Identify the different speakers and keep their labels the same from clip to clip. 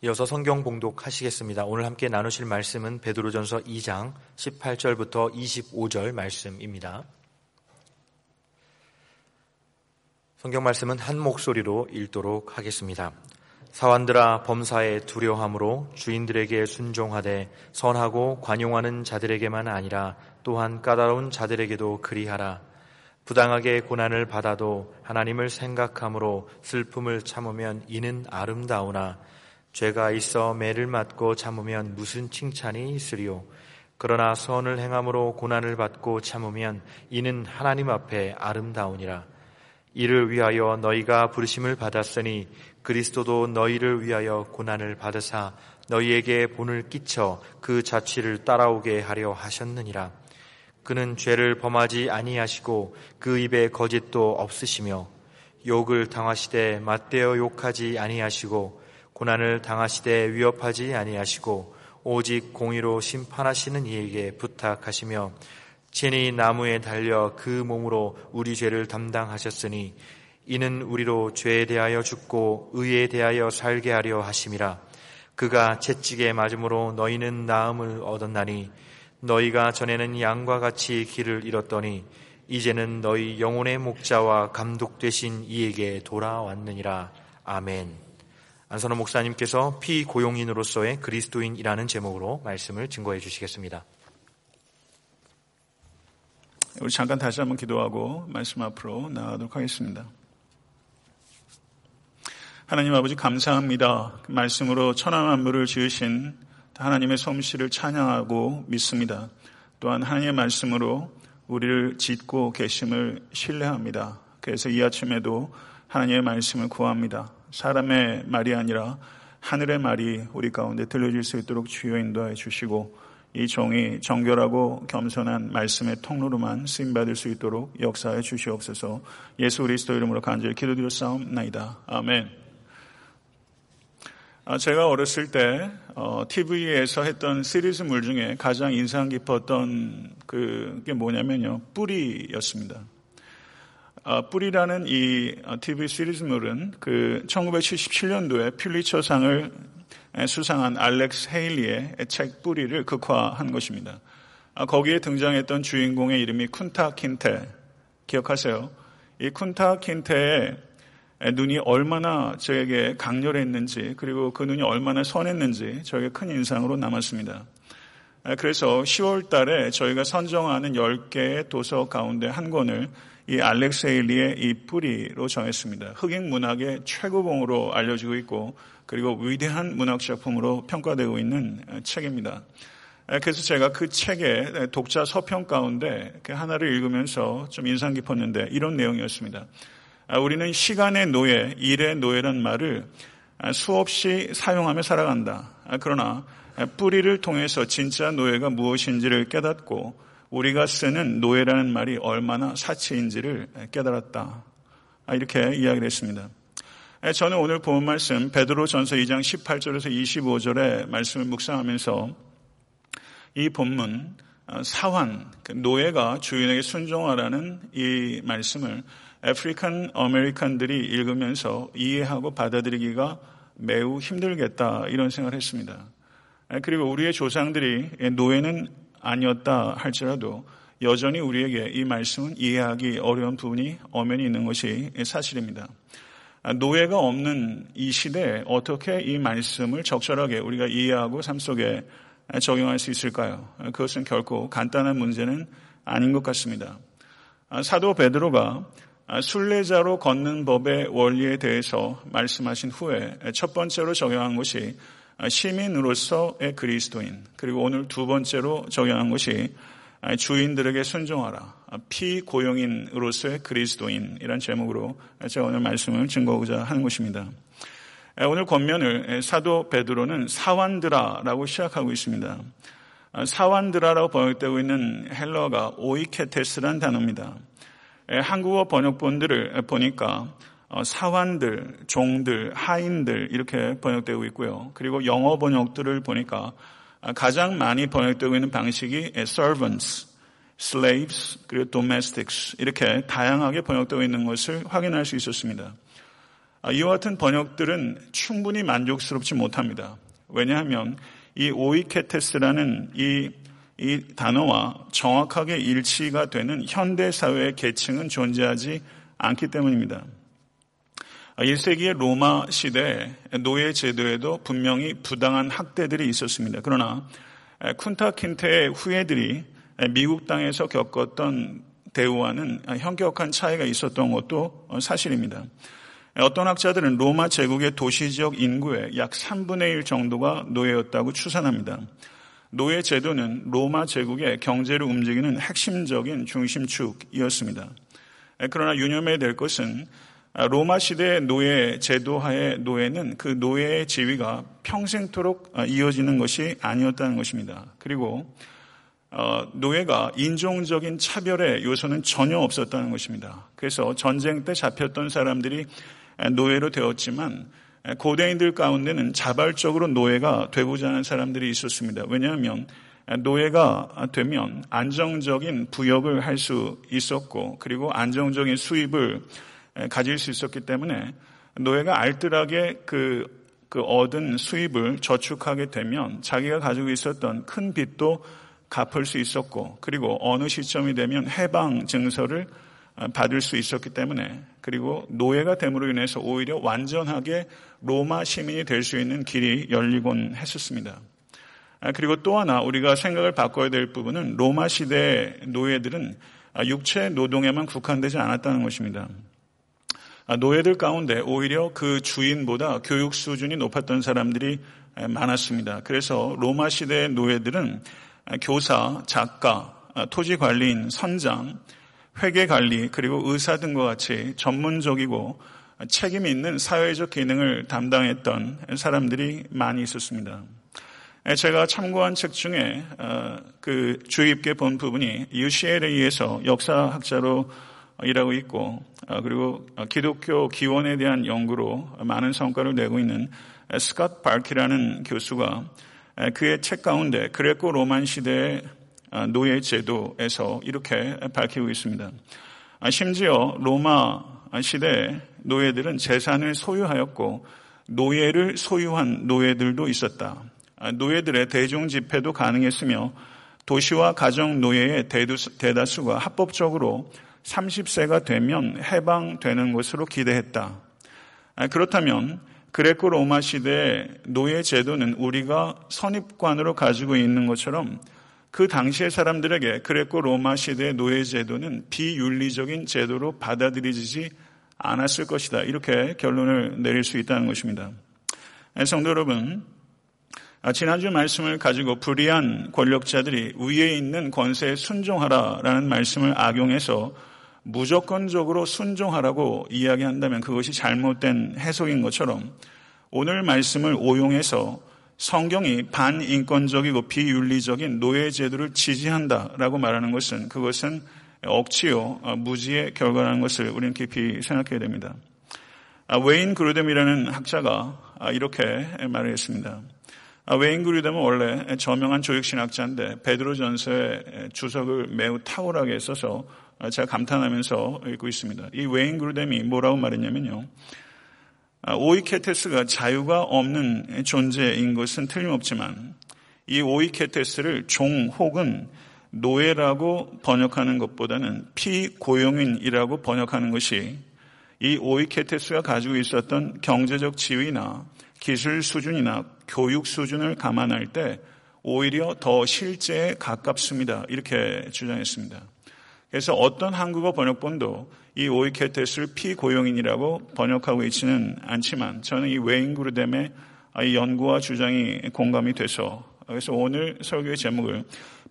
Speaker 1: 이어서 성경 봉독하시겠습니다. 오늘 함께 나누실 말씀은 베드로전서 2장 18절부터 25절 말씀입니다. 성경 말씀은 한 목소리로 읽도록 하겠습니다. 사완들아 범사에 두려함으로 주인들에게 순종하되 선하고 관용하는 자들에게만 아니라 또한 까다로운 자들에게도 그리하라. 부당하게 고난을 받아도 하나님을 생각함으로 슬픔을 참으면 이는 아름다우나 죄가 있어 매를 맞고 참으면 무슨 칭찬이 있으리요. 그러나 선을 행함으로 고난을 받고 참으면 이는 하나님 앞에 아름다우니라. 이를 위하여 너희가 부르심을 받았으니 그리스도도 너희를 위하여 고난을 받으사 너희에게 본을 끼쳐 그 자취를 따라오게 하려 하셨느니라. 그는 죄를 범하지 아니하시고 그 입에 거짓도 없으시며 욕을 당하시되 맞대어 욕하지 아니하시고 고난을 당하시되 위협하지 아니하시고 오직 공의로 심판하시는 이에게 부탁하시며 친히 나무에 달려 그 몸으로 우리 죄를 담당하셨으니 이는 우리로 죄에 대하여 죽고 의에 대하여 살게 하려 하심이라 그가 채찍에 맞음으로 너희는 나음을 얻었나니 너희가 전에는 양과 같이 길을 잃었더니 이제는 너희 영혼의 목자와 감독 되신 이에게 돌아왔느니라 아멘. 안선호 목사님께서 피고용인으로서의 그리스도인이라는 제목으로 말씀을 증거해 주시겠습니다.
Speaker 2: 우리 잠깐 다시 한번 기도하고 말씀 앞으로 나가도록 하겠습니다. 하나님 아버지 감사합니다. 그 말씀으로 천하 만물을 지으신 하나님의 솜씨를 찬양하고 믿습니다. 또한 하나님의 말씀으로 우리를 짓고 계심을 신뢰합니다. 그래서 이 아침에도 하나님의 말씀을 구합니다. 사람의 말이 아니라 하늘의 말이 우리 가운데 들려질 수 있도록 주여 인도해 주시고 이 종이 정결하고 겸손한 말씀의 통로로만 쓰임 받을 수 있도록 역사해 주시옵소서 예수 그리스도 이름으로 간절히 기도드려 싸움나이다. 아멘. 아, 제가 어렸을 때 TV에서 어, 했던 시리즈물 중에 가장 인상 깊었던 그게 뭐냐면요. 뿌리였습니다. 아, 뿌리라는 이 TV 어, 시리즈물은 그 1977년도에 퓰리처상을 수상한 알렉스 헤일리의 책 뿌리를 극화한 것입니다. 아, 거기에 등장했던 주인공의 이름이 쿤타 킨테 기억하세요? 이 쿤타 킨테의 눈이 얼마나 저에게 강렬했는지 그리고 그 눈이 얼마나 선했는지 저에게 큰 인상으로 남았습니다. 그래서 10월 달에 저희가 선정하는 10개의 도서 가운데 한 권을 이 알렉세일리의 이 뿌리로 정했습니다. 흑인 문학의 최고봉으로 알려지고 있고 그리고 위대한 문학 작품으로 평가되고 있는 책입니다. 그래서 제가 그 책의 독자 서평 가운데 하나를 읽으면서 좀 인상 깊었는데 이런 내용이었습니다. 아, 우리는 시간의 노예, 일의 노예란 말을 수없이 사용하며 살아간다. 아, 그러나 뿌리를 통해서 진짜 노예가 무엇인지를 깨닫고 우리가 쓰는 노예라는 말이 얼마나 사치인지를 깨달았다. 아, 이렇게 이야기를 했습니다. 저는 오늘 본 말씀 베드로 전서 2장 18절에서 25절의 말씀을 묵상하면서 이 본문 사환, 그 노예가 주인에게 순종하라는 이 말씀을 African American들이 읽으면서 이해하고 받아들이기가 매우 힘들겠다 이런 생각을 했습니다. 그리고 우리의 조상들이 노예는 아니었다 할지라도 여전히 우리에게 이 말씀은 이해하기 어려운 부분이 엄연히 있는 것이 사실입니다. 노예가 없는 이 시대에 어떻게 이 말씀을 적절하게 우리가 이해하고 삶 속에 적용할 수 있을까요? 그것은 결코 간단한 문제는 아닌 것 같습니다. 사도 베드로가 아, 순례자로 걷는 법의 원리에 대해서 말씀하신 후에 첫 번째로 적용한 것이 시민으로서의 그리스도인 그리고 오늘 두 번째로 적용한 것이 주인들에게 순종하라 피고용인으로서의 그리스도인이란 제목으로 제가 오늘 말씀을 증거하고자 하는 것입니다. 오늘 권면을 사도 베드로는 사완드라라고 시작하고 있습니다. 아, 사완드라라고 번역되고 있는 헬러가 오이케테스란 단어입니다. 예, 한국어 번역본들을 보니까 어, 사환들, 종들, 하인들 이렇게 번역되고 있고요. 그리고 영어 번역들을 보니까 아, 가장 많이 번역되고 있는 방식이 servants, slaves, 그리고 domestics 이렇게 다양하게 번역되고 있는 것을 확인할 수 있었습니다. 아, 이와 같은 번역들은 충분히 만족스럽지 못합니다. 왜냐하면 이 오이케테스라는 이, 이 단어와 정확하게 일치가 되는 현대 사회의 계층은 존재하지 않기 때문입니다. 1세기의 로마 시대 노예 제도에도 분명히 부당한 학대들이 있었습니다. 그러나 쿤타 킨테의 후예들이 미국 땅에서 겪었던 대우와는 현격한 차이가 있었던 것도 사실입니다. 어떤 학자들은 로마 제국의 도시 지역 인구의 약 3분의 1 정도가 노예였다고 추산합니다. 노예 제도는 로마 제국의 경제를 움직이는 핵심적인 중심축이었습니다. 그러나 유념해야 될 것은 로마 시대 노예 제도하의 노예는 그 노예의 지위가 평생토록 이어지는 것이 아니었다는 것입니다. 그리고 어, 노예가 인종적인 차별의 요소는 전혀 없었다는 것입니다. 그래서 전쟁 때 잡혔던 사람들이 노예로 되었지만 고대인들 가운데는 자발적으로 노예가 되고자 하는 사람들이 있었습니다. 왜냐하면 노예가 되면 안정적인 부역을 할 수 있었고 그리고 안정적인 수입을 가질 수 있었기 때문에 노예가 알뜰하게 그, 그 얻은 수입을 저축하게 되면 자기가 가지고 있었던 큰 빚도 갚을 수 있었고 그리고 어느 시점이 되면 해방 증서를 받을 수 있었기 때문에 그리고 노예가 됨으로 인해서 오히려 완전하게 로마 시민이 될 수 있는 길이 열리곤 했었습니다. 그리고 또 하나 우리가 생각을 바꿔야 될 부분은 로마 시대 노예들은 육체 노동에만 국한되지 않았다는 것입니다. 노예들 가운데 오히려 그 주인보다 교육 수준이 높았던 사람들이 많았습니다. 그래서 로마 시대의 노예들은 교사, 작가, 토지 관리인, 선장, 회계 관리, 그리고 의사 등과 같이 전문적이고 책임 있는 사회적 기능을 담당했던 사람들이 많이 있었습니다. 제가 참고한 책 중에 어, 그 주의 깊게 본 부분이 UCL에 의해서 역사학자로 일하고 있고 어, 그리고 기독교 기원에 대한 연구로 많은 성과를 내고 있는 스캇 발키라는 교수가 그의 책 가운데 그레코 로만 시대의 아, 노예 제도에서 이렇게 밝히고 있습니다. 아, 심지어 로마 시대 노예들은 재산을 소유하였고 노예를 소유한 노예들도 있었다. 아, 노예들의 대중 집회도 가능했으며 도시와 가정 노예의 대다수가 합법적으로 30세가 되면 해방되는 것으로 기대했다. 그렇다면 그레코 로마 시대의 노예 제도는 우리가 선입관으로 가지고 있는 것처럼 그 당시의 사람들에게 그레코 로마 시대의 노예 제도는 비윤리적인 제도로 받아들여지지 않았을 것이다. 이렇게 결론을 내릴 수 있다는 것입니다. 성도 여러분, 지난주 말씀을 가지고 불의한 권력자들이 위에 있는 권세에 순종하라라는 말씀을 악용해서 무조건적으로 순종하라고 이야기한다면 그것이 잘못된 해석인 것처럼 오늘 말씀을 오용해서 성경이 반인권적이고 비윤리적인 노예 제도를 지지한다라고 말하는 것은 그것은 억지요 어, 무지의 결과라는 것을 우리는 깊이 생각해야 됩니다. 아, 웨인 그루뎀이라는 학자가 아, 이렇게 말을 했습니다. 아, 웨인 그루뎀은 원래 저명한 조육신학자인데 베드로전서의 주석을 매우 탁월하게 써서 제가 감탄하면서 읽고 있습니다. 이 웨인 그루뎀이 뭐라고 말했냐면요. 아, 오이케테스가 자유가 없는 존재인 것은 틀림없지만 이 오이케테스를 종 혹은 노예라고 번역하는 것보다는 피고용인이라고 번역하는 것이 이 오이케테스가 가지고 있었던 경제적 지위나 기술 수준이나 교육 수준을 감안할 때 오히려 더 실제에 가깝습니다. 이렇게 주장했습니다. 그래서 어떤 한국어 번역본도 이 오이케테스를 피고용인이라고 번역하고 있지는 않지만 저는 이 웨인 그루뎀의 이 연구와 주장이 공감이 돼서 그래서 오늘 설교의 제목을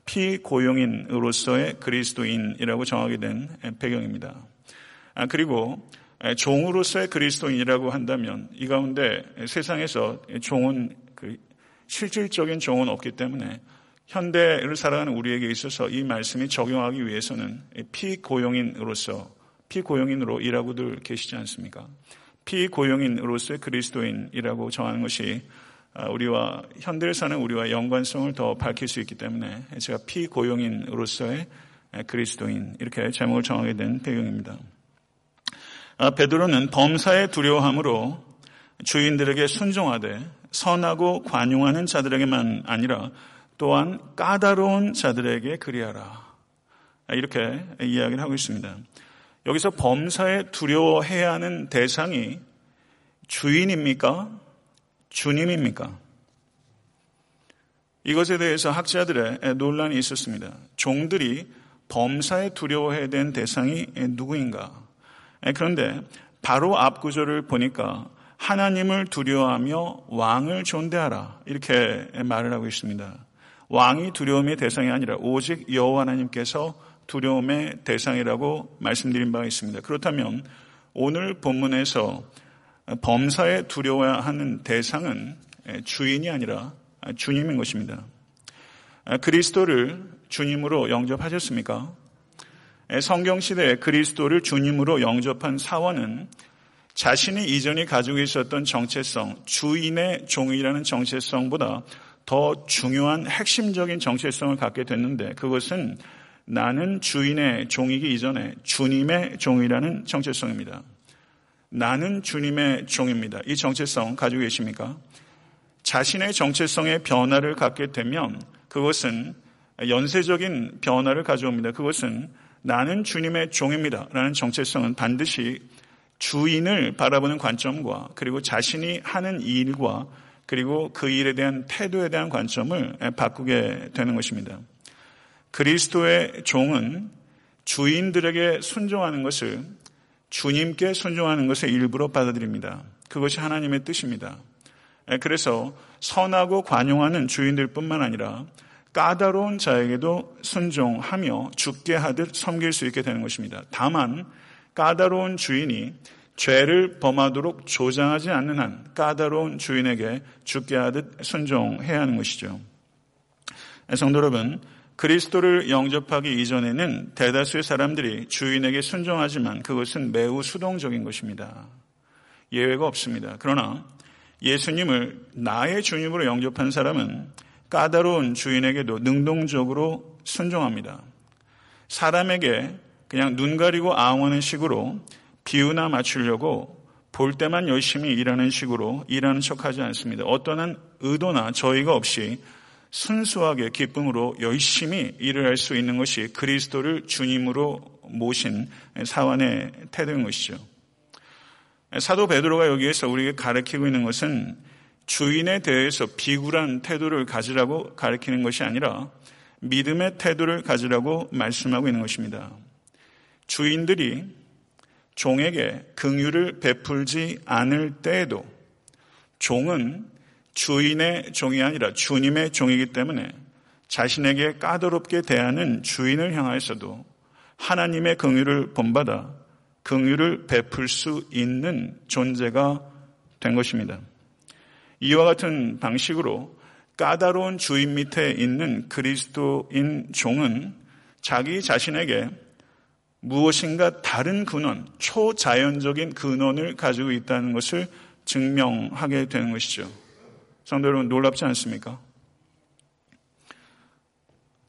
Speaker 2: 피고용인으로서의 그리스도인이라고 정하게 된 배경입니다. 아, 그리고 종으로서의 그리스도인이라고 한다면 이 가운데 세상에서 종은 그 실질적인 종은 없기 때문에 현대를 살아가는 우리에게 있어서 이 말씀이 적용하기 위해서는 피고용인으로서 피고용인으로 일하고들 계시지 않습니까? 피고용인으로서의 그리스도인이라고 정하는 것이 아, 우리와 현대를 사는 우리와 연관성을 더 밝힐 수 있기 때문에 제가 피고용인으로서의 그리스도인 이렇게 제목을 정하게 된 배경입니다. 아, 베드로는 범사에 두려워함으로 주인들에게 순종하되 선하고 관용하는 자들에게만 아니라 또한 까다로운 자들에게 그리하라. 아, 이렇게 이야기를 하고 있습니다. 여기서 범사에 두려워해야 하는 대상이 주인입니까? 주님입니까? 이것에 대해서 학자들의 논란이 있었습니다. 종들이 범사에 두려워해야 되는 대상이 누구인가? 그런데 바로 앞 구절을 보니까 하나님을 두려워하며 왕을 존대하라 이렇게 말을 하고 있습니다. 왕이 두려움의 대상이 아니라 오직 여호와 하나님께서 두려움의 대상이라고 말씀드린 바가 있습니다. 그렇다면 오늘 본문에서 범사에 두려워하는 대상은 주인이 아니라 주님인 것입니다. 그리스도를 주님으로 영접하셨습니까? 성경 시대에 그리스도를 주님으로 영접한 사원은 자신이 이전에 가지고 있었던 정체성, 주인의 종이라는 정체성보다 더 중요한 핵심적인 정체성을 갖게 됐는데 그것은 나는 주인의 종이기 이전에 주님의 종이라는 정체성입니다. 나는 주님의 종입니다. 이 정체성 가지고 계십니까? 자신의 정체성의 변화를 갖게 되면 그것은 연쇄적인 변화를 가져옵니다. 그것은 나는 주님의 종입니다. 라는 정체성은 반드시 주인을 바라보는 관점과 그리고 자신이 하는 일과 그리고 그 일에 대한 태도에 대한 관점을 바꾸게 되는 것입니다. 그리스도의 종은 주인들에게 순종하는 것을 주님께 순종하는 것을 일부러 받아들입니다. 그것이 하나님의 뜻입니다. 그래서 선하고 관용하는 주인들 뿐만 아니라 까다로운 자에게도 순종하며 죽게 하듯 섬길 수 있게 되는 것입니다. 다만 까다로운 주인이 죄를 범하도록 조장하지 않는 한 까다로운 주인에게 죽게 하듯 순종해야 하는 것이죠. 성도 여러분, 그리스도를 영접하기 이전에는 대다수의 사람들이 주인에게 순종하지만 그것은 매우 수동적인 것입니다. 예외가 없습니다. 그러나 예수님을 나의 주님으로 영접한 사람은 까다로운 주인에게도 능동적으로 순종합니다. 사람에게 그냥 눈 가리고 아웅하는 식으로 비유나 맞추려고 볼 때만 열심히 일하는 식으로 일하는 척하지 않습니다. 어떠한 의도나 저희가 없이 순수하게 기쁨으로 열심히 일을 할 수 있는 것이 그리스도를 주님으로 모신 사원의 태도인 것이죠. 사도 베드로가 여기에서 우리에게 가르치고 있는 것은 주인에 대해서 비굴한 태도를 가지라고 가르치는 것이 아니라 믿음의 태도를 가지라고 말씀하고 있는 것입니다. 주인들이 종에게 긍휼을 베풀지 않을 때에도 종은 주인의 종이 아니라 주님의 종이기 때문에 자신에게 까다롭게 대하는 주인을 향하여서도 하나님의 긍휼을 본받아 긍휼을 베풀 수 있는 존재가 된 것입니다. 이와 같은 방식으로 까다로운 주인 밑에 있는 그리스도인 종은 자기 자신에게 무엇인가 다른 근원, 초자연적인 근원을 가지고 있다는 것을 증명하게 되는 것이죠. 성도 여러분 놀랍지 않습니까?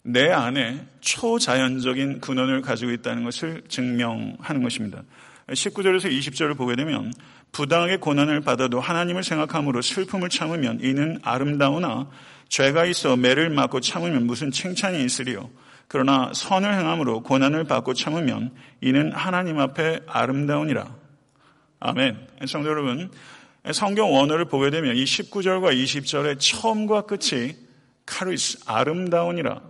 Speaker 2: 내 안에 초자연적인 근원을 가지고 있다는 것을 증명하는 것입니다. 19절에서 20절을 보게 되면 부당하게 고난을 받아도 하나님을 생각함으로 슬픔을 참으면 이는 아름다우나 죄가 있어 매를 맞고 참으면 무슨 칭찬이 있으리요. 그러나 선을 행함으로 고난을 받고 참으면 이는 하나님 앞에 아름다우니라. 아멘. 성도 여러분, 성경 원어를 보게 되면 이 19절과 20절의 처음과 끝이 카리스, 아름다우니라.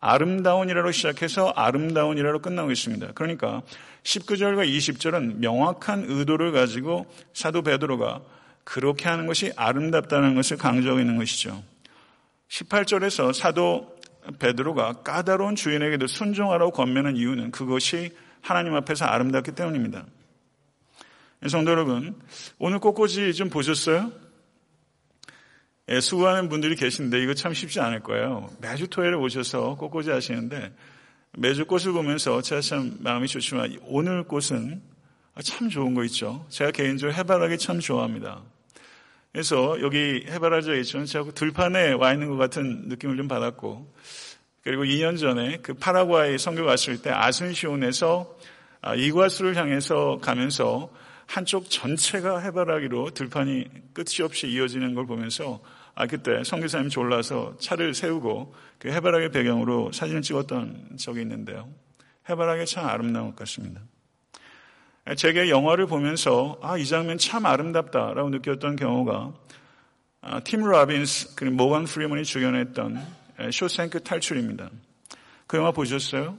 Speaker 2: 아름다운이라로 시작해서 아름다운이라로 끝나고 있습니다. 그러니까 19절과 20절은 명확한 의도를 가지고 사도 베드로가 그렇게 하는 것이 아름답다는 것을 강조하고 있는 것이죠. 18절에서 사도 베드로가 까다로운 주인에게도 순종하라고 권면한 이유는 그것이 하나님 앞에서 아름답기 때문입니다. 성도 여러분, 오늘 꽃꽂이 좀 보셨어요? 예, 수고하는 분들이 계신데 이거 참 쉽지 않을 거예요. 매주 토요일에 오셔서 꽃꽂이 하시는데 매주 꽃을 보면서 제가 참 마음이 좋지만 오늘 꽃은 참 좋은 거 있죠. 제가 개인적으로 해바라기 참 좋아합니다. 그래서 여기 해바라기가 있죠. 제가 들판에 와 있는 것 같은 느낌을 좀 받았고 그리고 2년 전에 그 파라과이 선교 갔을 때 아순시온에서 아, 이과수를 향해서 가면서 한쪽 전체가 해바라기로 들판이 끝이 없이 이어지는 걸 보면서 아 그때 성교사님 졸라서 차를 세우고 그 해바라기 배경으로 사진을 찍었던 적이 있는데요. 해바라기 참 아름다운 것 같습니다. 제게 영화를 보면서 아 이 장면 참 아름답다라고 느꼈던 경우가 아, 팀 로빈스 그리고 모건 프리먼이 주연했던 쇼생크 탈출입니다. 그 영화 보셨어요?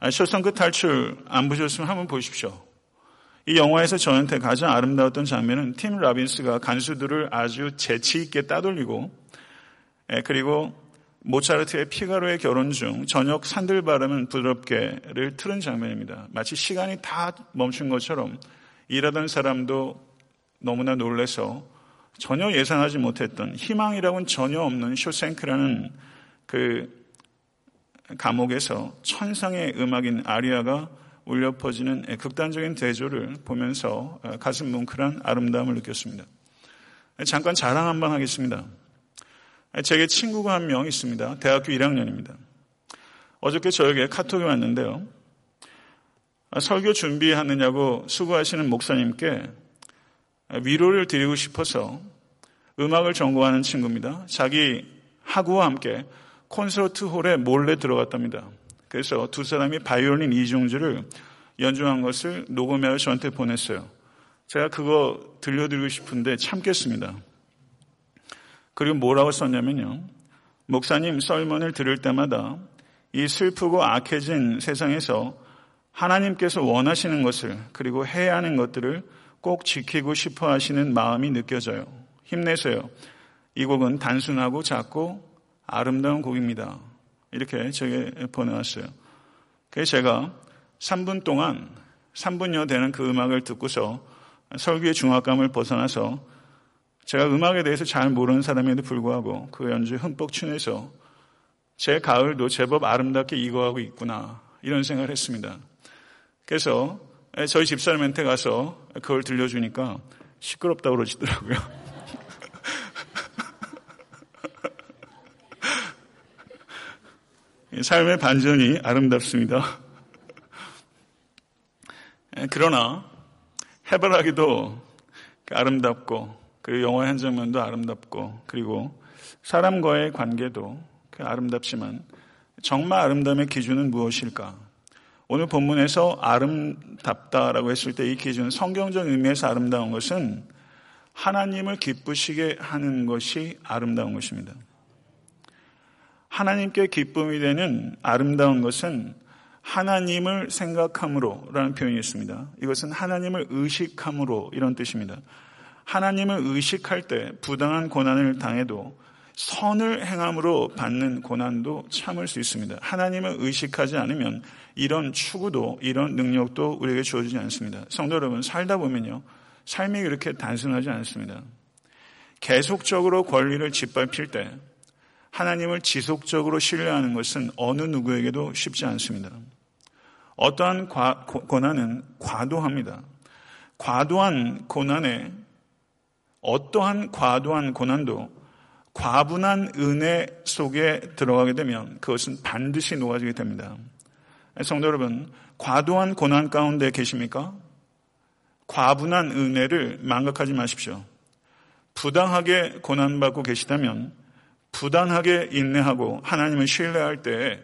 Speaker 2: 아, 쇼생크 탈출 안 보셨으면 한번 보십시오. 이 영화에서 저한테 가장 아름다웠던 장면은 팀 로빈스가 간수들을 아주 재치 있게 따돌리고 그리고 모차르트의 피가로의 결혼 중 저녁 산들바람은 부드럽게를 틀은 장면입니다. 마치 시간이 다 멈춘 것처럼 일하던 사람도 너무나 놀래서 전혀 예상하지 못했던 희망이라고는 전혀 없는 쇼생크라는 그 감옥에서 천상의 음악인 아리아가 울려 퍼지는 극단적인 대조를 보면서 가슴 뭉클한 아름다움을 느꼈습니다. 잠깐 자랑 한번 하겠습니다. 제게 친구가 한 명 있습니다. 대학교 1학년입니다. 어저께 저에게 카톡이 왔는데요. 설교 준비하느냐고 수고하시는 목사님께 위로를 드리고 싶어서 음악을 전공하는 친구입니다. 자기 학우와 함께 콘서트 홀에 몰래 들어갔답니다. 그래서 두 사람이 바이올린 이중주를 연주한 것을 녹음해서 저한테 보냈어요. 제가 그거 들려드리고 싶은데 참겠습니다. 그리고 뭐라고 썼냐면요. 목사님 썰문을 들을 때마다 이 슬프고 악해진 세상에서 하나님께서 원하시는 것을 그리고 해야 하는 것들을 꼭 지키고 싶어 하시는 마음이 느껴져요. 힘내세요. 이 곡은 단순하고 작고 아름다운 곡입니다. 이렇게 제게 보내왔어요. 그래서 제가 3분 동안 3분여 되는 그 음악을 듣고서 설교의 중압감을 벗어나서 제가 음악에 대해서 잘 모르는 사람에도 불구하고 그 연주에 흠뻑 춘해서 제 가을도 제법 아름답게 익어가고 있구나 이런 생각을 했습니다. 그래서 저희 집사람한테 가서 그걸 들려주니까 시끄럽다고 그러시더라고요. 삶의 반전이 아름답습니다. 그러나 해바라기도 아름답고 그 영화의 한 장면도 아름답고 그리고 사람과의 관계도 그 아름답지만 정말 아름다움의 기준은 무엇일까? 오늘 본문에서 아름답다라고 했을 때 이 기준, 성경적 의미에서 아름다운 것은 하나님을 기쁘시게 하는 것이 아름다운 것입니다. 하나님께 기쁨이 되는 아름다운 것은 하나님을 생각함으로라는 표현이 있습니다. 이것은 하나님을 의식함으로 이런 뜻입니다. 하나님을 의식할 때 부당한 고난을 당해도 선을 행함으로 받는 고난도 참을 수 있습니다. 하나님을 의식하지 않으면 이런 추구도 이런 능력도 우리에게 주어지지 않습니다. 성도 여러분 살다 보면요. 삶이 그렇게 단순하지 않습니다. 계속적으로 권리를 짓밟힐 때 하나님을 지속적으로 신뢰하는 것은 어느 누구에게도 쉽지 않습니다. 어떠한 고난은 과도합니다. 과도한 고난에 어떠한 과도한 고난도 과분한 은혜 속에 들어가게 되면 그것은 반드시 녹아지게 됩니다. 성도 여러분, 과도한 고난 가운데 계십니까? 과분한 은혜를 망각하지 마십시오. 부당하게 고난받고 계시다면 부당하게 인내하고 하나님을 신뢰할 때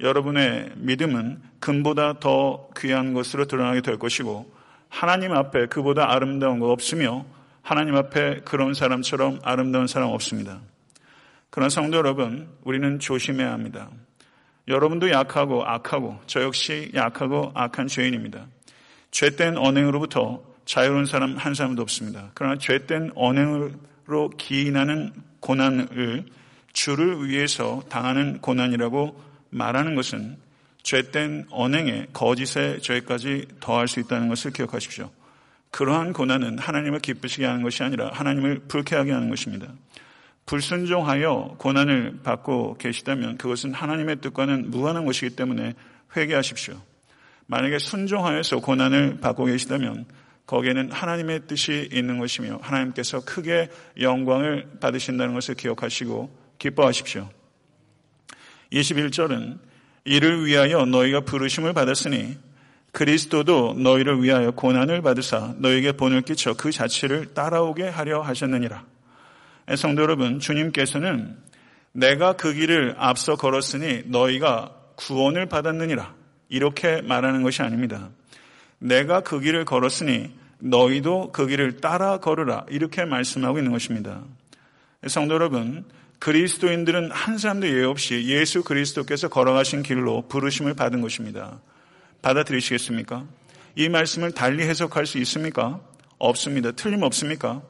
Speaker 2: 여러분의 믿음은 금보다 더 귀한 것으로 드러나게 될 것이고 하나님 앞에 그보다 아름다운 거 없으며 하나님 앞에 그런 사람처럼 아름다운 사람 없습니다. 그런 성도 여러분, 우리는 조심해야 합니다. 여러분도 약하고 악하고 저 역시 약하고 악한 죄인입니다. 죄된 언행으로부터 자유로운 사람 한 사람도 없습니다. 그러나 죄된 언행으로 기인하는 고난을 주를 위해서 당하는 고난이라고 말하는 것은 죄된 언행에 거짓의 죄까지 더할 수 있다는 것을 기억하십시오. 그러한 고난은 하나님을 기쁘시게 하는 것이 아니라 하나님을 불쾌하게 하는 것입니다. 불순종하여 고난을 받고 계시다면 그것은 하나님의 뜻과는 무관한 것이기 때문에 회개하십시오. 만약에 순종하여서 고난을 받고 계시다면 거기에는 하나님의 뜻이 있는 것이며 하나님께서 크게 영광을 받으신다는 것을 기억하시고 기뻐하십시오. 21절은 이를 위하여 너희가 부르심을 받았으니 그리스도도 너희를 위하여 고난을 받으사 너에게 본을 끼쳐 그 자체를 따라오게 하려 하셨느니라. 성도 여러분, 주님께서는 내가 그 길을 앞서 걸었으니 너희가 구원을 받았느니라. 이렇게 말하는 것이 아닙니다. 내가 그 길을 걸었으니 너희도 그 길을 따라 걸으라. 이렇게 말씀하고 있는 것입니다. 성도 여러분, 그리스도인들은 한 사람도 예외 없이 예수 그리스도께서 걸어가신 길로 부르심을 받은 것입니다. 받아들이시겠습니까? 이 말씀을 달리 해석할 수 있습니까? 없습니다. 틀림없습니까?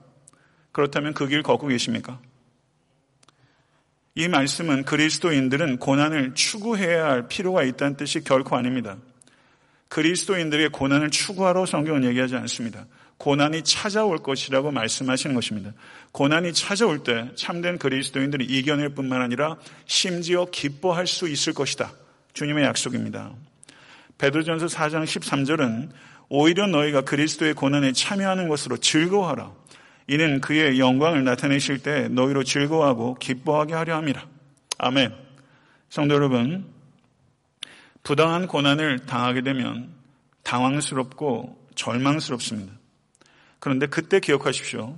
Speaker 2: 그렇다면 그 길 걷고 계십니까? 이 말씀은 그리스도인들은 고난을 추구해야 할 필요가 있다는 뜻이 결코 아닙니다. 그리스도인들의 고난을 추구하러 성경은 얘기하지 않습니다. 고난이 찾아올 것이라고 말씀하시는 것입니다. 고난이 찾아올 때 참된 그리스도인들이 이겨낼 뿐만 아니라 심지어 기뻐할 수 있을 것이다. 주님의 약속입니다. 베드로전서 4장 13절은 오히려 너희가 그리스도의 고난에 참여하는 것으로 즐거워하라. 이는 그의 영광을 나타내실 때 너희로 즐거워하고 기뻐하게 하려 함이라. 아멘. 성도 여러분, 부당한 고난을 당하게 되면 당황스럽고 절망스럽습니다. 그런데 그때 기억하십시오.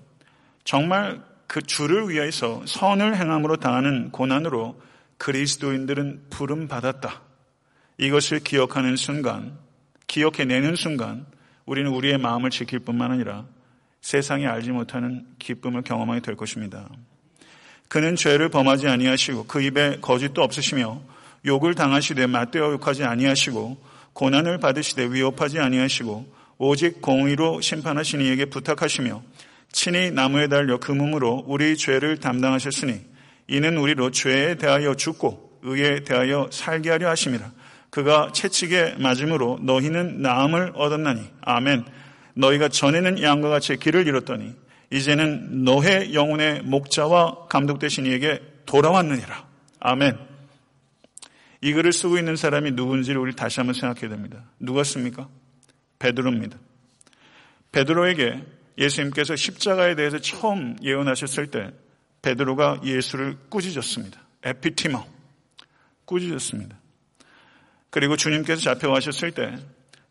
Speaker 2: 정말 그 주를 위해서 선을 행함으로 당하는 고난으로 그리스도인들은 부름 받았다. 이것을 기억하는 순간, 기억해내는 순간, 우리는 우리의 마음을 지킬 뿐만 아니라 세상이 알지 못하는 기쁨을 경험하게 될 것입니다. 그는 죄를 범하지 아니하시고 그 입에 거짓도 없으시며 욕을 당하시되 맞대어 욕하지 아니하시고 고난을 받으시되 위협하지 아니하시고 오직 공의로 심판하신 이에게 부탁하시며 친히 나무에 달려 그 몸으로 우리 죄를 담당하셨으니 이는 우리로 죄에 대하여 죽고 의에 대하여 살게 하려 하심이라. 그가 채찍에 맞음으로 너희는 나음을 얻었나니 아멘. 너희가 전에는 양과 같이 길을 잃었더니 이제는 너의 영혼의 목자와 감독 되신 이에게 돌아왔느니라. 아멘. 이 글을 쓰고 있는 사람이 누군지를 우리 다시 한번 생각해야 됩니다. 누구였습니까? 베드로입니다. 베드로에게 예수님께서 십자가에 대해서 처음 예언하셨을 때 베드로가 예수를 꾸짖었습니다. 에피티머. 꾸짖었습니다. 그리고 주님께서 잡혀가셨을 때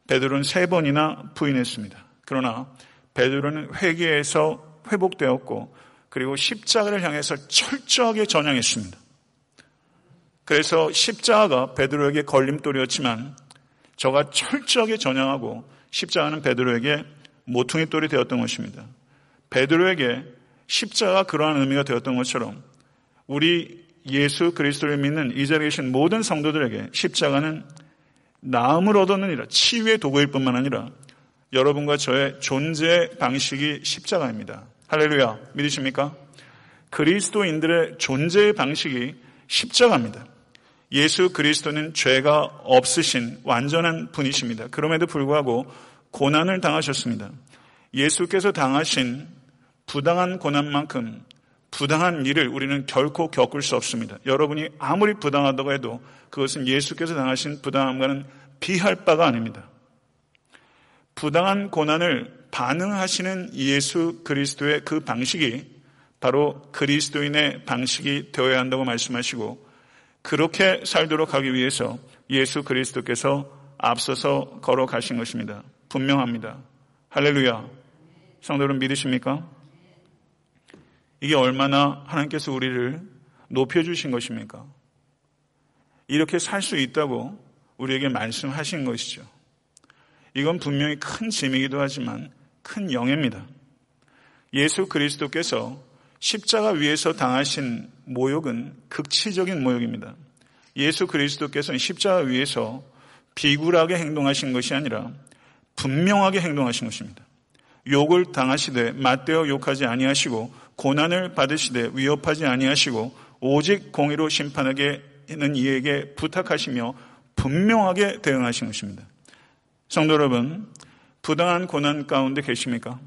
Speaker 2: 베드로는 세 번이나 부인했습니다. 그러나 베드로는 회개에서 회복되었고 그리고 십자가를 향해서 철저하게 전향했습니다. 그래서 십자가가 베드로에게 걸림돌이었지만 저가 철저하게 전향하고 십자가는 베드로에게 모퉁이 돌이 되었던 것입니다. 베드로에게 십자가 그러한 의미가 되었던 것처럼 우리 예수 그리스도를 믿는 이 자리에 계신 모든 성도들에게 십자가는 나음을 얻었느니라 치유의 도구일 뿐만 아니라 여러분과 저의 존재 방식이 십자가입니다. 할렐루야 믿으십니까? 그리스도인들의 존재의 방식이 십자가입니다. 예수 그리스도는 죄가 없으신 완전한 분이십니다. 그럼에도 불구하고 고난을 당하셨습니다. 예수께서 당하신 부당한 고난만큼 부당한 일을 우리는 결코 겪을 수 없습니다. 여러분이 아무리 부당하다고 해도 그것은 예수께서 당하신 부당함과는 비할 바가 아닙니다. 부당한 고난을 반응하시는 예수 그리스도의 그 방식이 바로 그리스도인의 방식이 되어야 한다고 말씀하시고 그렇게 살도록 하기 위해서 예수 그리스도께서 앞서서 걸어가신 것입니다. 분명합니다. 할렐루야. 성도는 믿으십니까? 이게 얼마나 하나님께서 우리를 높여주신 것입니까? 이렇게 살 수 있다고 우리에게 말씀하신 것이죠. 이건 분명히 큰 짐이기도 하지만 큰 영예입니다. 예수 그리스도께서 십자가 위에서 당하신 모욕은 극치적인 모욕입니다. 예수 그리스도께서는 십자가 위에서 비굴하게 행동하신 것이 아니라 분명하게 행동하신 것입니다. 욕을 당하시되 맞대어 욕하지 아니하시고 고난을 받으시되 위협하지 아니하시고 오직 공의로 심판하게 는 이에게 부탁하시며 분명하게 대응하신 것입니다. 성도 여러분, 부당한 고난 가운데 계십니까?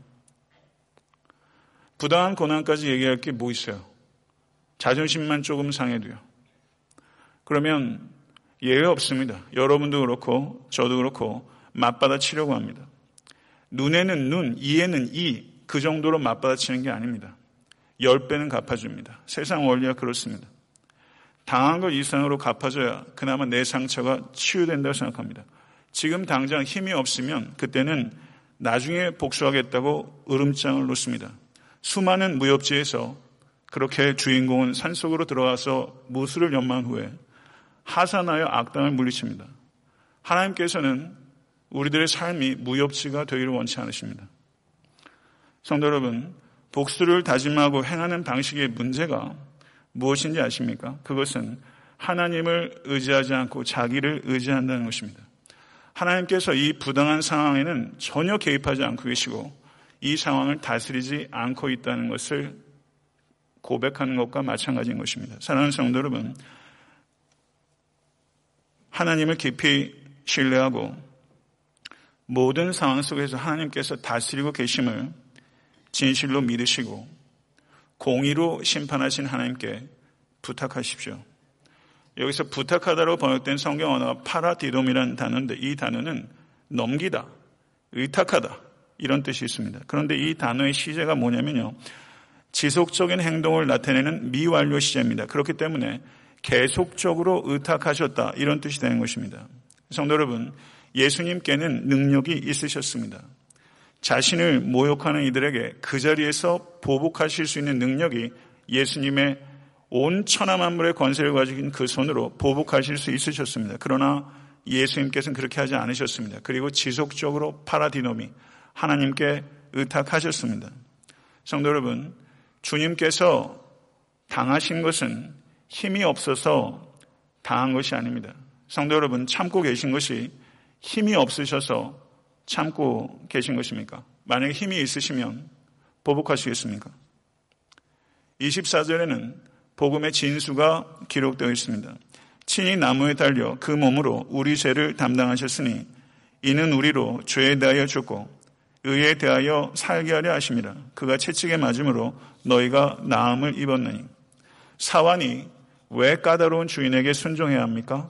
Speaker 2: 부당한 고난까지 얘기할 게 뭐 있어요? 자존심만 조금 상해도요. 그러면 예외 없습니다. 여러분도 그렇고 저도 그렇고 맞받아치려고 합니다. 눈에는 눈, 이에는 이, 그 정도로 맞받아치는 게 아닙니다. 10배는 갚아줍니다. 세상 원리가 그렇습니다. 당한 것 이상으로 갚아줘야 그나마 내 상처가 치유된다고 생각합니다. 지금 당장 힘이 없으면 그때는 나중에 복수하겠다고 으름장을 놓습니다. 수많은 무협지에서 그렇게 주인공은 산속으로 들어가서 무술을 연마한 후에 하산하여 악당을 물리칩니다. 하나님께서는 우리들의 삶이 무협지가 되기를 원치 않으십니다. 성도 여러분, 복수를 다짐하고 행하는 방식의 문제가 무엇인지 아십니까? 그것은 하나님을 의지하지 않고 자기를 의지한다는 것입니다. 하나님께서 이 부당한 상황에는 전혀 개입하지 않고 계시고 이 상황을 다스리지 않고 있다는 것을 고백하는 것과 마찬가지인 것입니다. 사랑하는 성도 여러분, 하나님을 깊이 신뢰하고 모든 상황 속에서 하나님께서 다스리고 계심을 진실로 믿으시고 공의로 심판하신 하나님께 부탁하십시오. 여기서 부탁하다로 번역된 성경 언어가 파라디돔이라는 단어인데 이 단어는 넘기다, 의탁하다 이런 뜻이 있습니다. 그런데 이 단어의 시제가 뭐냐면요. 지속적인 행동을 나타내는 미완료 시제입니다. 그렇기 때문에 계속적으로 의탁하셨다 이런 뜻이 되는 것입니다. 성도 여러분, 예수님께는 능력이 있으셨습니다. 자신을 모욕하는 이들에게 그 자리에서 보복하실 수 있는 능력이 예수님의 온 천하 만물의 권세를 가지고 그 손으로 보복하실 수 있으셨습니다. 그러나 예수님께서는 그렇게 하지 않으셨습니다. 그리고 지속적으로 파라디노미 하나님께 의탁하셨습니다. 성도 여러분, 주님께서 당하신 것은 힘이 없어서 당한 것이 아닙니다. 성도 여러분, 참고 계신 것이 힘이 없으셔서 참고 계신 것입니까? 만약에 힘이 있으시면 보복하시겠습니까? 24절에는 복음의 진수가 기록되어 있습니다. 친히 나무에 달려 그 몸으로 우리 죄를 담당하셨으니 이는 우리로 죄에 대하여 죽고 의에 대하여 살게 하려 하심이라. 그가 채찍에 맞음으로 너희가 나음을 입었느니. 사환이 왜 까다로운 주인에게 순종해야 합니까?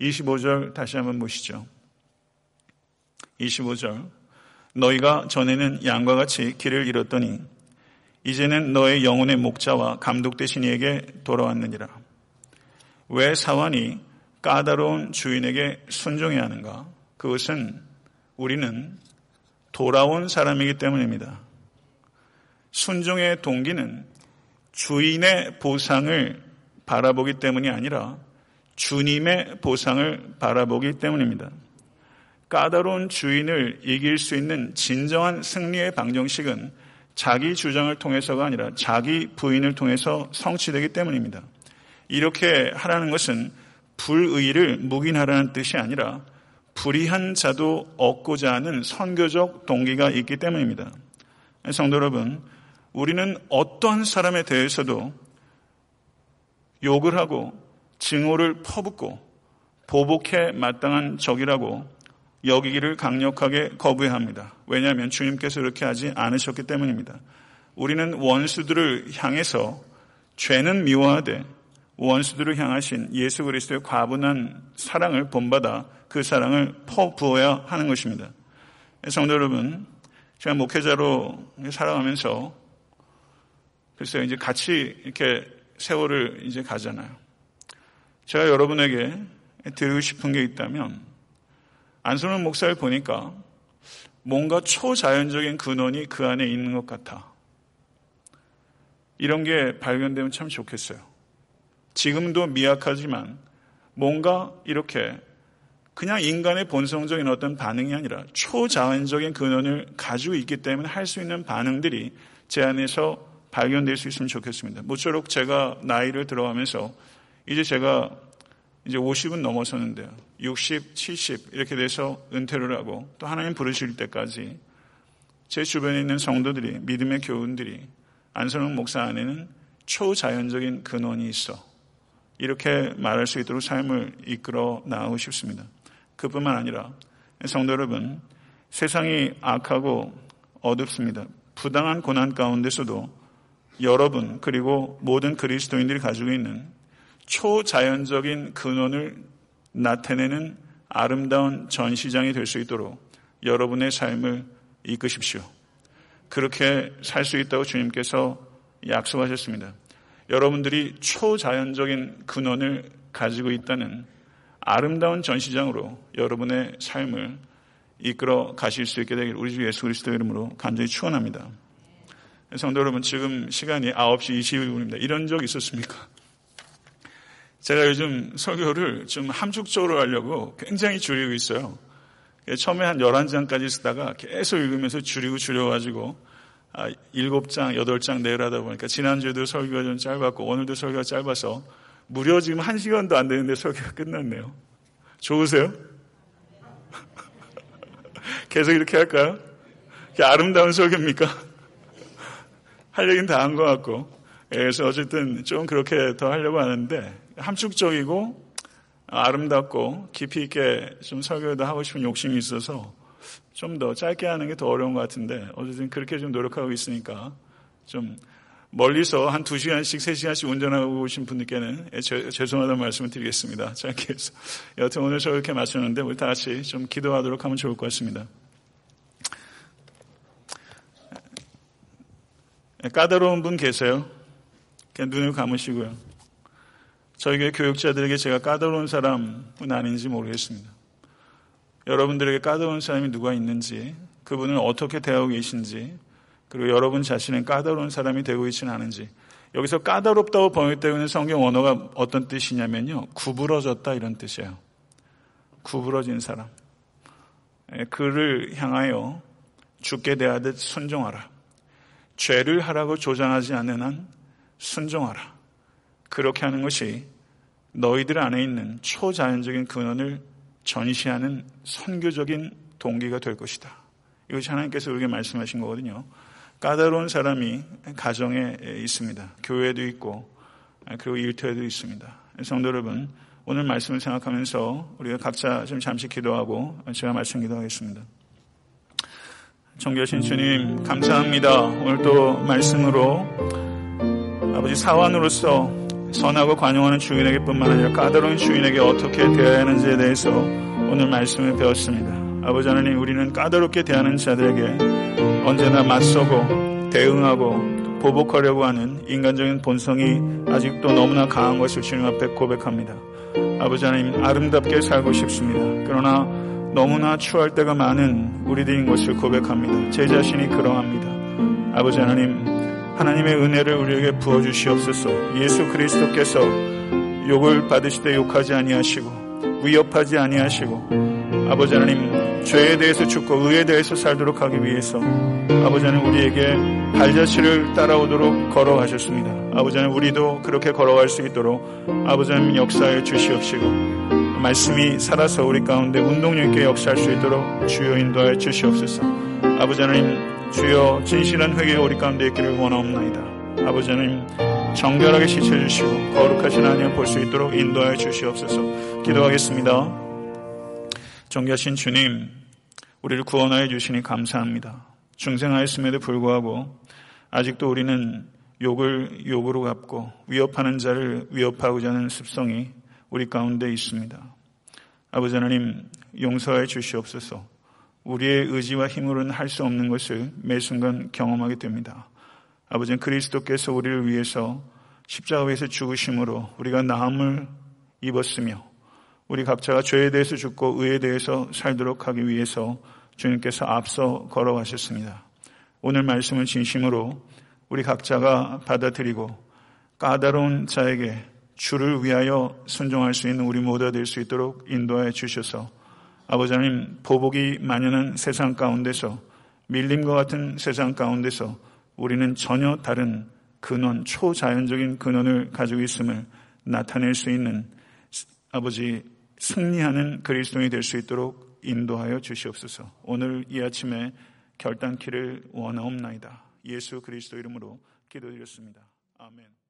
Speaker 2: 25절 다시 한번 보시죠. 25절. 너희가 전에는 양과 같이 길을 잃었더니 이제는 너의 영혼의 목자와 감독 되신 이에게 돌아왔느니라. 왜 사환이 까다로운 주인에게 순종해야 하는가? 그것은 우리는 돌아온 사람이기 때문입니다. 순종의 동기는 주인의 보상을 바라보기 때문이 아니라 주님의 보상을 바라보기 때문입니다. 까다로운 주인을 이길 수 있는 진정한 승리의 방정식은 자기 주장을 통해서가 아니라 자기 부인을 통해서 성취되기 때문입니다. 이렇게 하라는 것은 불의를 묵인하라는 뜻이 아니라 불의한 자도 얻고자 하는 선교적 동기가 있기 때문입니다. 성도 여러분, 우리는 어떠한 사람에 대해서도 욕을 하고 증오를 퍼붓고 보복해 마땅한 적이라고 여기기를 강력하게 거부해야 합니다. 왜냐하면 주님께서 그렇게 하지 않으셨기 때문입니다. 우리는 원수들을 향해서 죄는 미워하되 원수들을 향하신 예수 그리스도의 과분한 사랑을 본받아 그 사랑을 퍼부어야 하는 것입니다. 성도 여러분, 제가 목회자로 살아가면서 글쎄요, 이제 같이 이렇게 세월을 이제 가잖아요. 제가 여러분에게 드리고 싶은 게 있다면 안소는 목사를 보니까 뭔가 초자연적인 근원이 그 안에 있는 것 같아. 이런 게 발견되면 참 좋겠어요. 지금도 미약하지만 뭔가 이렇게 그냥 인간의 본성적인 어떤 반응이 아니라 초자연적인 근원을 가지고 있기 때문에 할 수 있는 반응들이 제 안에서 발견될 수 있으면 좋겠습니다. 모쪼록 제가 나이를 들어가면서 이제 제가 이제 50은 넘어섰는데요. 60, 70 이렇게 돼서 은퇴를 하고 또 하나님 부르실 때까지 제 주변에 있는 성도들이 믿음의 교훈들이 안선홍 목사 안에는 초자연적인 근원이 있어 이렇게 말할 수 있도록 삶을 이끌어 나가고 싶습니다. 그뿐만 아니라 성도 여러분 세상이 악하고 어둡습니다. 부당한 고난 가운데서도 여러분 그리고 모든 그리스도인들이 가지고 있는 초자연적인 근원을 나타내는 아름다운 전시장이 될 수 있도록 여러분의 삶을 이끄십시오. 그렇게 살 수 있다고 주님께서 약속하셨습니다. 여러분들이 초자연적인 근원을 가지고 있다는 아름다운 전시장으로 여러분의 삶을 이끌어 가실 수 있게 되길 우리 주 예수 그리스도 이름으로 간절히 축원합니다. 성도 여러분, 지금 시간이 9시 21분입니다. 이런 적 있었습니까? 제가 요즘 설교를 좀 함축적으로 하려고 굉장히 줄이고 있어요. 처음에 한 11장까지 쓰다가 계속 읽으면서 줄이고 줄여가지고 아, 7장, 8장 내일하다 보니까 지난주에도 설교가 좀 짧았고 오늘도 설교가 짧아서 무려 지금 1시간도 안 되는데 설교가 끝났네요. 좋으세요? 계속 이렇게 할까요? 아름다운 설교입니까? 할 얘기는 다 한 것 같고. 예, 그래서 어쨌든 좀 그렇게 더 하려고 하는데 함축적이고 아름답고 깊이 있게 좀 설교도 하고 싶은 욕심이 있어서 좀 더 짧게 하는 게 더 어려운 것 같은데 어쨌든 그렇게 좀 노력하고 있으니까 좀 멀리서 한 두 시간씩, 세 시간씩 운전하고 오신 분들께는 예, 죄송하다는 말씀을 드리겠습니다. 짧게 해서. 여튼 오늘 저렇게 마쳤는데 우리 다 같이 좀 기도하도록 하면 좋을 것 같습니다. 예, 까다로운 분 계세요? 그냥 눈을 감으시고요. 저희 교육자들에게 제가 까다로운 사람은 아닌지 모르겠습니다. 여러분들에게 까다로운 사람이 누가 있는지, 그분을 어떻게 대하고 계신지, 그리고 여러분 자신은 까다로운 사람이 되고 있지는 않은지. 여기서 까다롭다고 번역되고 있는 성경 원어가 어떤 뜻이냐면요. 구부러졌다 이런 뜻이에요. 구부러진 사람. 예, 그를 향하여 죽게 대하듯 순종하라. 죄를 하라고 조장하지 않는 한 순종하라. 그렇게 하는 것이 너희들 안에 있는 초자연적인 근원을 전시하는 선교적인 동기가 될 것이다. 이것이 하나님께서 우리에게 말씀하신 거거든요. 까다로운 사람이 가정에 있습니다. 교회도 있고 그리고 일터에도 있습니다. 성도 여러분, 오늘 말씀을 생각하면서 우리가 각자 좀 잠시 기도하고 제가 말씀 기도하겠습니다. 정교신 주님, 감사합니다. 오늘 또 말씀으로 아버지 사원으로서 선하고 관용하는 주인에게 뿐만 아니라 까다로운 주인에게 어떻게 대해야 하는지에 대해서 오늘 말씀을 배웠습니다. 아버지 하나님, 우리는 까다롭게 대하는 자들에게 언제나 맞서고 대응하고 보복하려고 하는 인간적인 본성이 아직도 너무나 강한 것을 주님 앞에 고백합니다. 아버지 하나님, 아름답게 살고 싶습니다. 그러나 너무나 추할 때가 많은 우리들인 것을 고백합니다. 제 자신이 그러합니다. 아버지 하나님, 하나님의 은혜를 우리에게 부어 주시옵소서. 예수 그리스도께서 욕을 받으실 때 욕하지 아니하시고 위협하지 아니하시고 아버지 하나님 죄에 대해서 죽고 의에 대해서 살도록 하기 위해서 아버지 하나님 우리에게 발자취를 따라오도록 걸어가셨습니다. 아버지 하나님 우리도 그렇게 걸어갈 수 있도록 아버지 하나님 역사해 주시옵시고 말씀이 살아서 우리 가운데 운동력 있게 역사할 수 있도록 주여 인도하여 주시옵소서. 아버지 하나님, 주여 진실한 회개가 우리 가운데 있기를 원하옵나이다. 아버지 하나님, 정결하게 씻어 주시고 거룩하신 하나님을 볼수 있도록 인도하여 주시옵소서. 기도하겠습니다. 정결하신 주님, 우리를 구원하여 주시니 감사합니다. 중생하였음에도 불구하고 아직도 우리는 욕을 욕으로 갚고 위협하는 자를 위협하고자 하는 습성이 우리 가운데 있습니다. 아버지 하나님 용서해 주시옵소서. 우리의 의지와 힘으로는 할 수 없는 것을 매 순간 경험하게 됩니다. 아버지는 그리스도께서 우리를 위해서 십자가에서 죽으심으로 우리가 나음을 입었으며 우리 각자가 죄에 대해서 죽고 의에 대해서 살도록 하기 위해서 주님께서 앞서 걸어가셨습니다. 오늘 말씀은 진심으로 우리 각자가 받아들이고 까다로운 자에게 주를 위하여 순종할 수 있는 우리 모두가 될수 있도록 인도해 주셔서 아버지 하나님 보복이 만연한 세상 가운데서 밀림과 같은 세상 가운데서 우리는 전혀 다른 근원, 초자연적인 근원을 가지고 있음을 나타낼 수 있는 아버지 승리하는 그리스도인이 될 수 있도록 인도하여 주시옵소서. 오늘 이 아침에 결단키를 원하옵나이다. 예수 그리스도 이름으로 기도드렸습니다. 아멘.